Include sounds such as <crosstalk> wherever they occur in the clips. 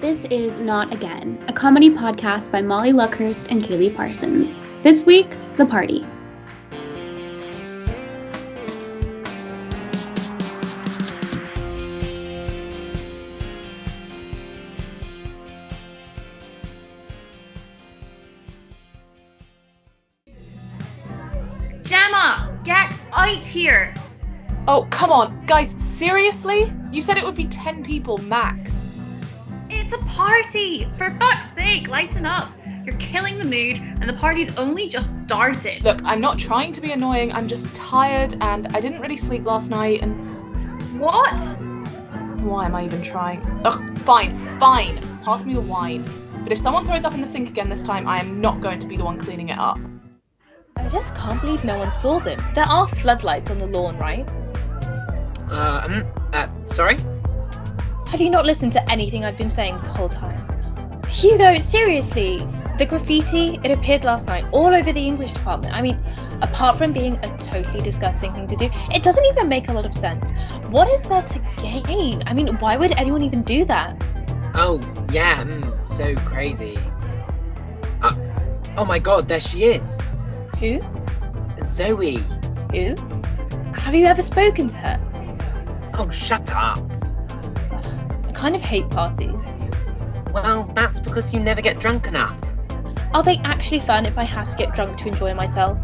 This is Not Again, a comedy podcast by Molly Luckhurst and Kailee Parsons. This week, The Party. Gemma, get out here. Oh, come on. Guys, seriously? You said it would be 10 people max. It's a party. For fuck's sake, lighten up. You're killing the mood, and the party's only just started. Look, I'm not trying to be annoying. I'm just tired and I didn't really sleep last night and What? why am I even trying? Ugh, fine, fine. Pass me the wine. But if someone throws up in the sink again this time, I am not going to be the one cleaning it up. I just can't believe no one saw them. There are floodlights on the lawn, right? Uh, um, uh, sorry? Have you not listened to anything I've been saying this whole time? Hugo, seriously, the graffiti, it appeared last night all over the English department. I mean, apart from being a totally disgusting thing to do, it doesn't even make a lot of sense. What is there to gain? I mean, why would anyone even do that? Oh, yeah, mm, so crazy. Uh, oh my god, there she is. Who? Zoe. Who? Have you ever spoken to her? Oh, shut up. I kind of hate parties. Well, that's because you never get drunk enough. Are they actually fun if I have to get drunk to enjoy myself?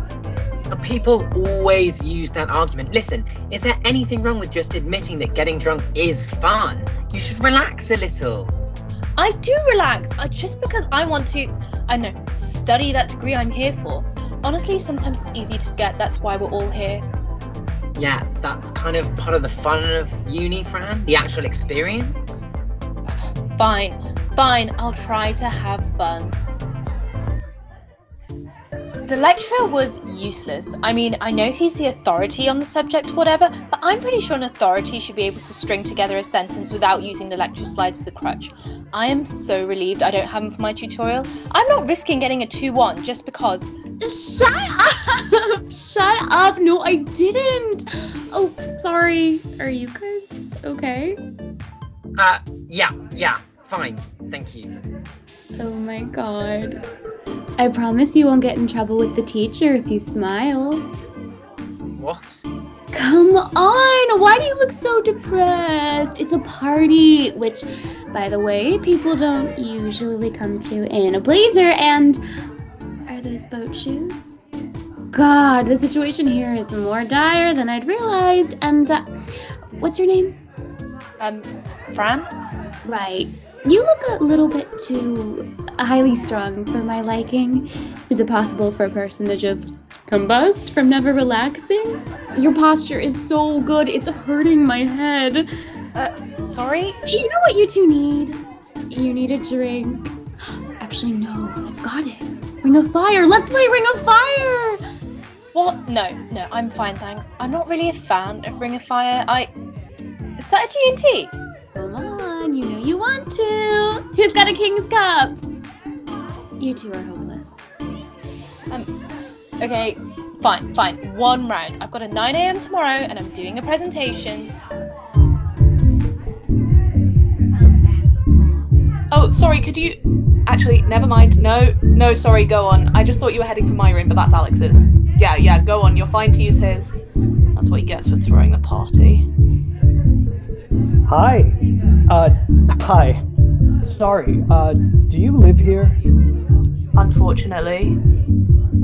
People always use that argument. Listen, is there anything wrong with just admitting that getting drunk is fun? You should relax a little. I do relax, uh, just because I want to, I don't know, study that degree I'm here for. Honestly, sometimes it's easy to forget that's why we're all here. Yeah, that's kind of part of the fun of uni, Fran. The actual experience. Fine, fine, I'll try to have fun. The lecturer was useless. I mean, I know he's the authority on the subject whatever, but I'm pretty sure an authority should be able to string together a sentence without using the lecture slides as a crutch. I am so relieved I don't have him for my tutorial. I'm not risking getting a 2 1 just because. Shut up! <laughs> Shut up! No, I didn't! Oh, sorry. Are you guys okay? Uh, yeah, yeah, fine. Thank you. Oh my god. I promise you won't get in trouble with the teacher if you smile. What? Come on! Why do you look so depressed? It's a party, which, by the way, people don't usually come to in a blazer. And are those boat shoes? God, the situation here is more dire than I'd realized. And uh, what's your name? Um, Fran? Right. You look a little bit too highly strung for my liking. Is it possible for a person to just combust from never relaxing? Your posture is so good, it's hurting my head. Uh, sorry? You know what you two need? You need a drink. <gasps> Actually, no, I've got it. Ring of Fire. Let's play Ring of Fire. What? No, no, I'm fine, thanks. I'm not really a fan of Ring of Fire. I. Is that a G&T? You want to. Who's got a King's Cup? You two are hopeless. Um, okay, fine, fine. One round. I've got a 9 a.m. tomorrow and I'm doing a presentation. Oh, sorry, could you. Actually, never mind. No, no, sorry, go on. I just thought you were heading for my room, but that's Alex's. Yeah, yeah, go on. You're fine to use his. That's what he gets for throwing a party. Hi. Uh, hi. Sorry, uh, do you live here? Unfortunately.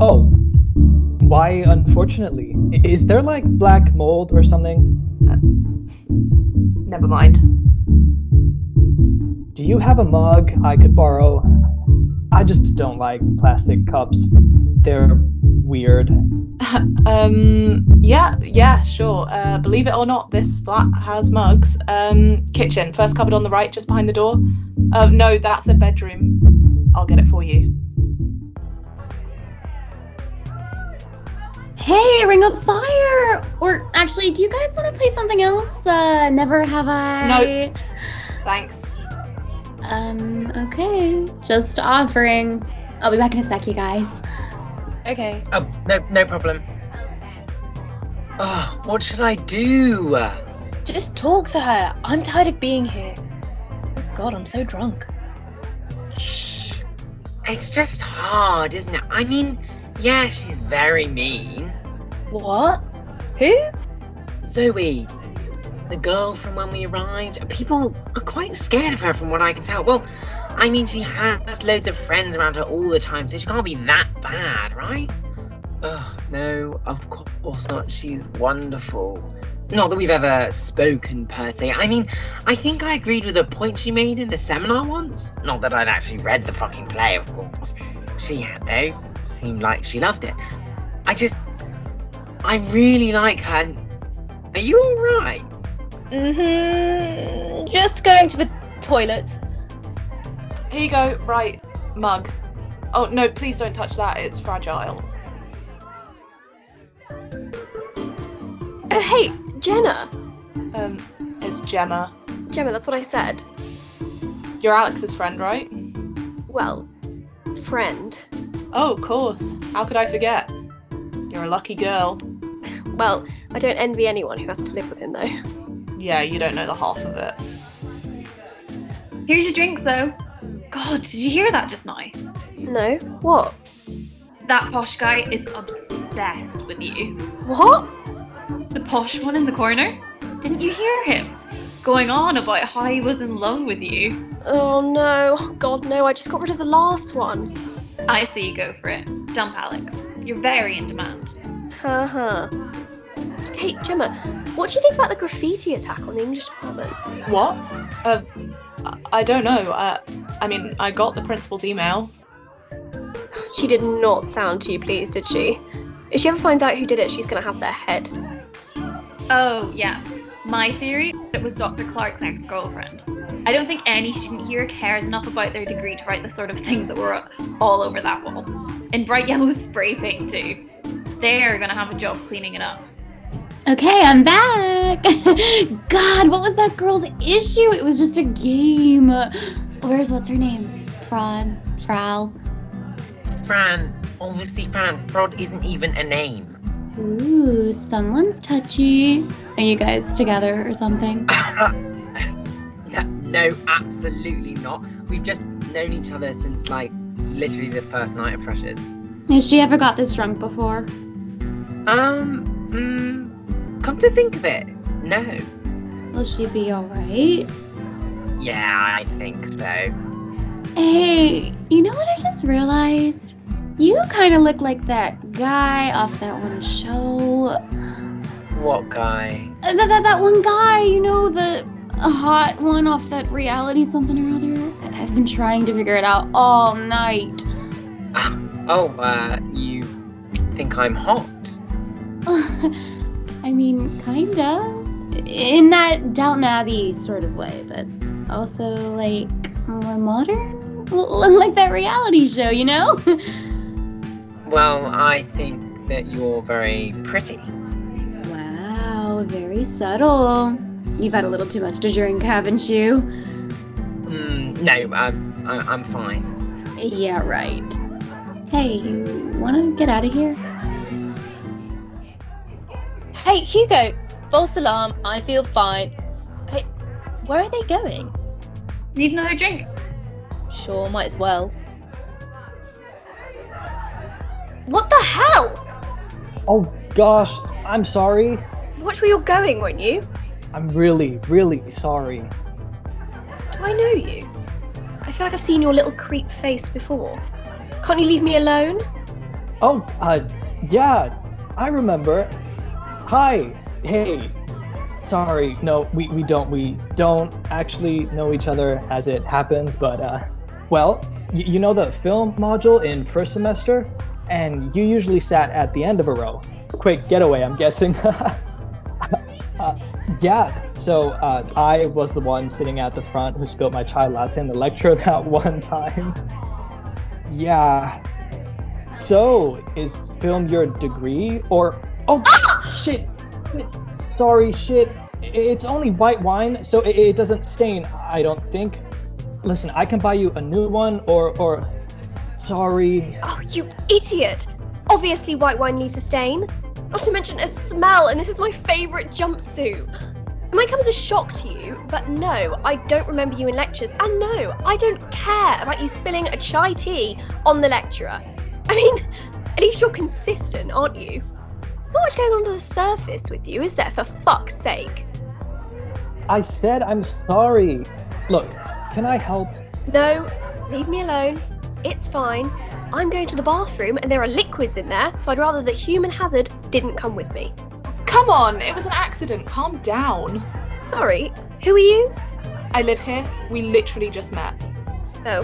Oh. Why, unfortunately? Is there like black mold or something? Never mind. Do you have a mug I could borrow? I just don't like plastic cups. They're weird. <laughs> um, yeah, yeah, sure. Uh, believe it or not, this flat has mugs. Um, kitchen, first cupboard on the right, just behind the door. Oh, no, that's a bedroom. I'll get it for you. Hey, Ring of Fire! Or actually, do you guys want to play something else? Uh, Never Have I? No. Thanks. Um, okay. Just offering. I'll be back in a sec, you guys. Okay. Oh, no, no problem. Oh, what should I do? Just talk to her. I'm tired of being here. God, I'm so drunk. Shh. It's just hard, isn't it? I mean, yeah, she's very mean. What? Who? Zoe, the girl from when we arrived, people are quite scared of her from what I can tell. Well, I mean, she has loads of friends around her all the time, so she can't be that bad, right? Ugh, no, of course not. She's wonderful. Not that we've ever spoken per se. I mean, I think I agreed with a point she made in the seminar once. Not that I'd actually read the fucking play, of course. She had, though. Seemed like she loved it. I just. I really like her. Are you alright? Mm-hmm. Just going to the toilet. Here you go. Right, mug. Oh no, please don't touch that. It's fragile. Oh, hey, Jenna. Um, it's Gemma. Gemma, that's what I said. You're Alex's friend, right? Well, friend. Oh, of course. How could I forget? You're a lucky girl. Well, I don't envy anyone who has to live with him, though. Yeah, you don't know the half of it. Here's your drinks, though. God, did you hear that just now? No? What? That posh guy is obsessed with you. What? The posh one in the corner? Didn't you hear him? Going on about how he was in love with you. Oh no. Oh, God, no, I just got rid of the last one. I see you go for it. Dump Alex. You're very in demand. Haha. Hey, Gemma, what do you think about the graffiti attack on the English department? What? Uh, I- I don't know. Uh, I mean, I got the principal's email. She did not sound too pleased, did she? If she ever finds out who did it, she's gonna have their head. Oh, yeah. My theory is that it was Dr. Clark's ex girlfriend. I don't think any student here cares enough about their degree to write the sort of things that were all over that wall. In bright yellow spray paint, too. They're gonna have a job cleaning it up. Okay, I'm back. <laughs> God, what was that girl's issue? It was just a game. Where's what's her name? Fraud, Frau. Fran, obviously, Fran, fraud isn't even a name. Ooh, someone's touchy. Are you guys together or something? <laughs> no, no, absolutely not. We've just known each other since, like, literally the first night of freshers. Has she ever got this drunk before? Um, mm, come to think of it, no. Will she be alright? Yeah, I think so. Hey, you know what I just realized? You kind of look like that guy off that one show. What guy? Uh, That, that, that one guy, you know, the hot one off that reality something or other. I've been trying to figure it out all night. Ah, oh, uh, you think I'm hot? <laughs> I mean, kinda. In that Downton Abbey sort of way, but also like more modern, <laughs> like that reality show, you know? <laughs> Well, I think that you're very pretty. wow, very subtle. You've had a little too much to drink, haven't you? Mm, no, um, I, I'm fine. Yeah, right. Hey, you wanna get out of here? Hey, Hugo! False alarm. I feel fine. Hey, where are they going? Need another drink? Sure, might as well. What the hell? Oh gosh, I'm sorry. Watch where you're going, won't you? I'm really, really sorry. Do I know you? I feel like I've seen your little creep face before. Can't you leave me alone? Oh, uh, yeah, I remember. Hi, hey. Sorry, no, we, we don't we don't actually know each other as it happens, but uh, well, y- you know the film module in first semester, and you usually sat at the end of a row. Quick getaway, I'm guessing. <laughs> uh, yeah, so uh, I was the one sitting at the front who spilled my chai latte in the lecture <laughs> that one time. Yeah, so, is film your degree or oh shit, sorry shit. It's only white wine, so it, it doesn't stain. I don't think. Listen, I can buy you a new one or or. Sorry. Oh, you idiot! Obviously, white wine leaves a stain. Not to mention a smell, and this is my favourite jumpsuit. It might come as a shock to you, but no, I don't remember you in lectures, and no, I don't care about you spilling a chai tea on the lecturer. I mean, at least you're consistent, aren't you? Not much going on under the surface with you, is there, for fuck's sake? I said I'm sorry. Look, can I help? No, leave me alone. It's fine. I'm going to the bathroom and there are liquids in there, so I'd rather the human hazard didn't come with me. Come on, it was an accident. Calm down. Sorry, who are you? I live here. We literally just met. Oh,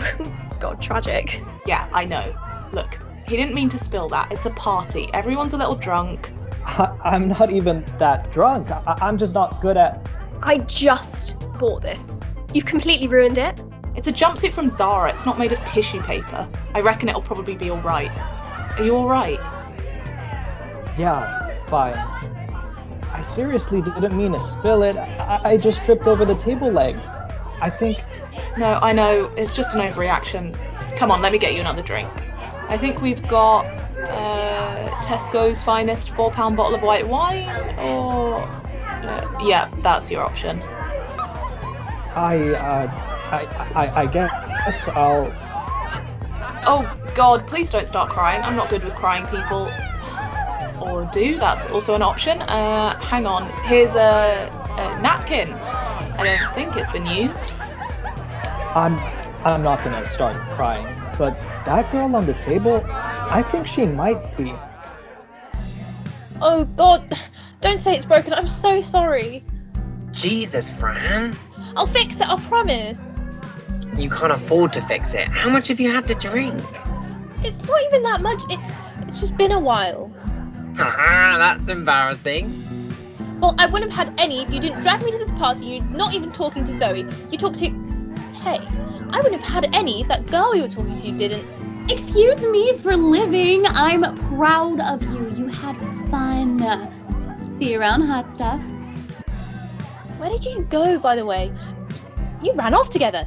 <laughs> God, tragic. Yeah, I know. Look, he didn't mean to spill that. It's a party. Everyone's a little drunk. I, I'm not even that drunk. I, I'm just not good at. I just bought this. You've completely ruined it. It's a jumpsuit from Zara. It's not made of tissue paper. I reckon it'll probably be alright. Are you alright? Yeah, fine. I seriously didn't mean to spill it. I, I just tripped over the table leg. I think. No, I know. It's just an overreaction. Come on, let me get you another drink. I think we've got uh, Tesco's finest four pound bottle of white wine, or uh, yeah, that's your option. I, uh, I, I, I guess I'll. Oh God, please don't start crying. I'm not good with crying people. Or do. That's also an option. Uh, hang on. Here's a, a napkin. I don't think it's been used. I'm, I'm not gonna start crying, but that girl on the table, I think she might be. Oh God, don't say it's broken. I'm so sorry. Jesus, Fran. I'll fix it. I promise. You can't afford to fix it. How much have you had to drink? It's not even that much. It's it's just been a while. Haha, that's embarrassing. Well, I wouldn't have had any if you didn't drag me to this party. You're not even talking to Zoe. You talked to. Hey, I wouldn't have had any if that girl you were talking to didn't. Excuse me for living. I'm proud of you. You had fun. See you around, hot stuff. Where did you go, by the way? You ran off together.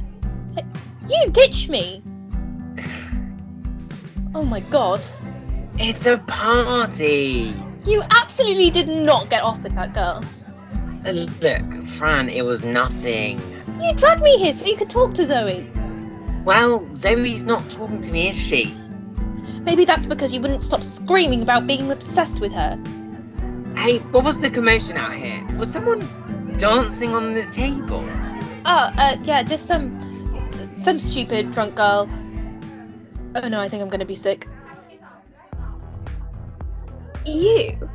You ditched me. <sighs> Oh my god. It's a party. You absolutely did not get off with that girl. Uh, Look, Fran, it was nothing. You dragged me here so you could talk to Zoe. Well, Zoe's not talking to me, is she? Maybe that's because you wouldn't stop screaming about being obsessed with her. Hey, what was the commotion out here? Was someone dancing on the table? Oh, uh, yeah, just some some stupid drunk girl. Oh no, I think I'm gonna be sick. You?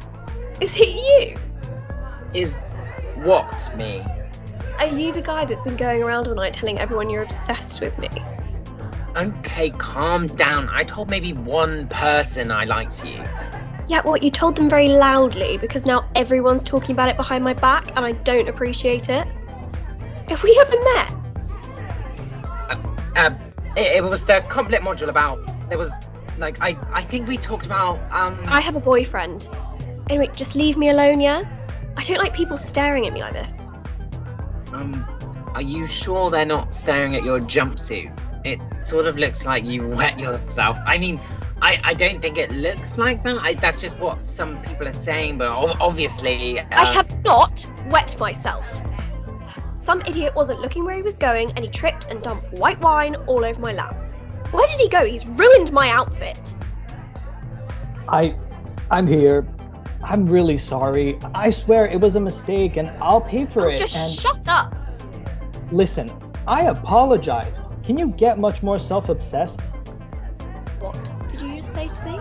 Is it you? Is what me? Are you the guy that's been going around all night telling everyone you're obsessed with me? Okay, calm down. I told maybe one person I liked you. Yeah, well, You told them very loudly because now everyone's talking about it behind my back and I don't appreciate it. Have we ever met? Uh, it, it was the compliment module about there was like I I think we talked about um I have a boyfriend. Anyway, just leave me alone, yeah? I don't like people staring at me like this. um are you sure they're not staring at your jumpsuit? It sort of looks like you <laughs> wet yourself. I mean, I, I don't think it looks like that. I, that's just what some people are saying, but obviously. Uh, I have not wet myself. Some idiot wasn't looking where he was going and he tripped and dumped white wine all over my lap. Where did he go? He's ruined my outfit. I, I'm here. I'm really sorry. I swear it was a mistake, and I'll pay for Oh, it. just and shut up. listen, I apologize. Can you get much more self-obsessed? What did you just say to me?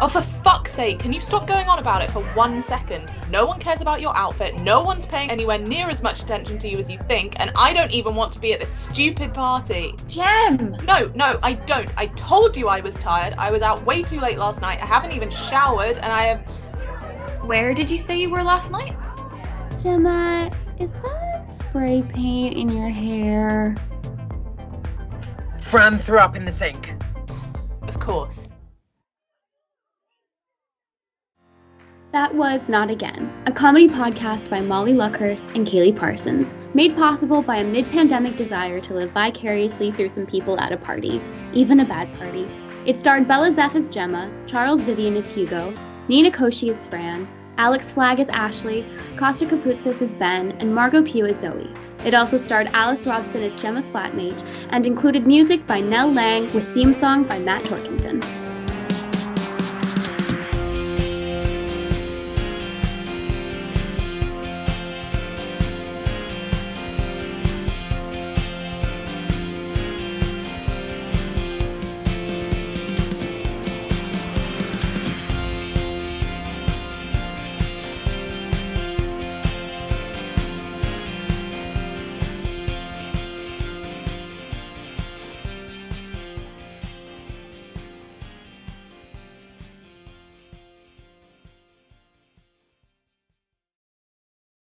Oh, for fuck's sake, can you stop going on about it for one second? No one cares about your outfit, no one's paying anywhere near as much attention to you as you think, and I don't even want to be at this stupid party. Jem! No, no, I don't. I told you I was tired. I was out way too late last night. I haven't even showered, and I have. Where did you say you were last night? Gemma, is that spray paint in your hair? Fran threw up in the sink. Of course. That was Not Again, a comedy podcast by Molly Luckhurst and Kailee Parsons, made possible by a mid pandemic desire to live vicariously through some people at a party, even a bad party. It starred Bella Zeff as Gemma, Charles Vivian as Hugo, Nina Koshy as Fran, Alex Flagg as Ashley, Kosta Kapoutsis as Ben, and Margot Pue as Zoe. It also starred Alice Robson as Gemma's flatmate and included music by Nell Lang with theme song by Matt Torkington.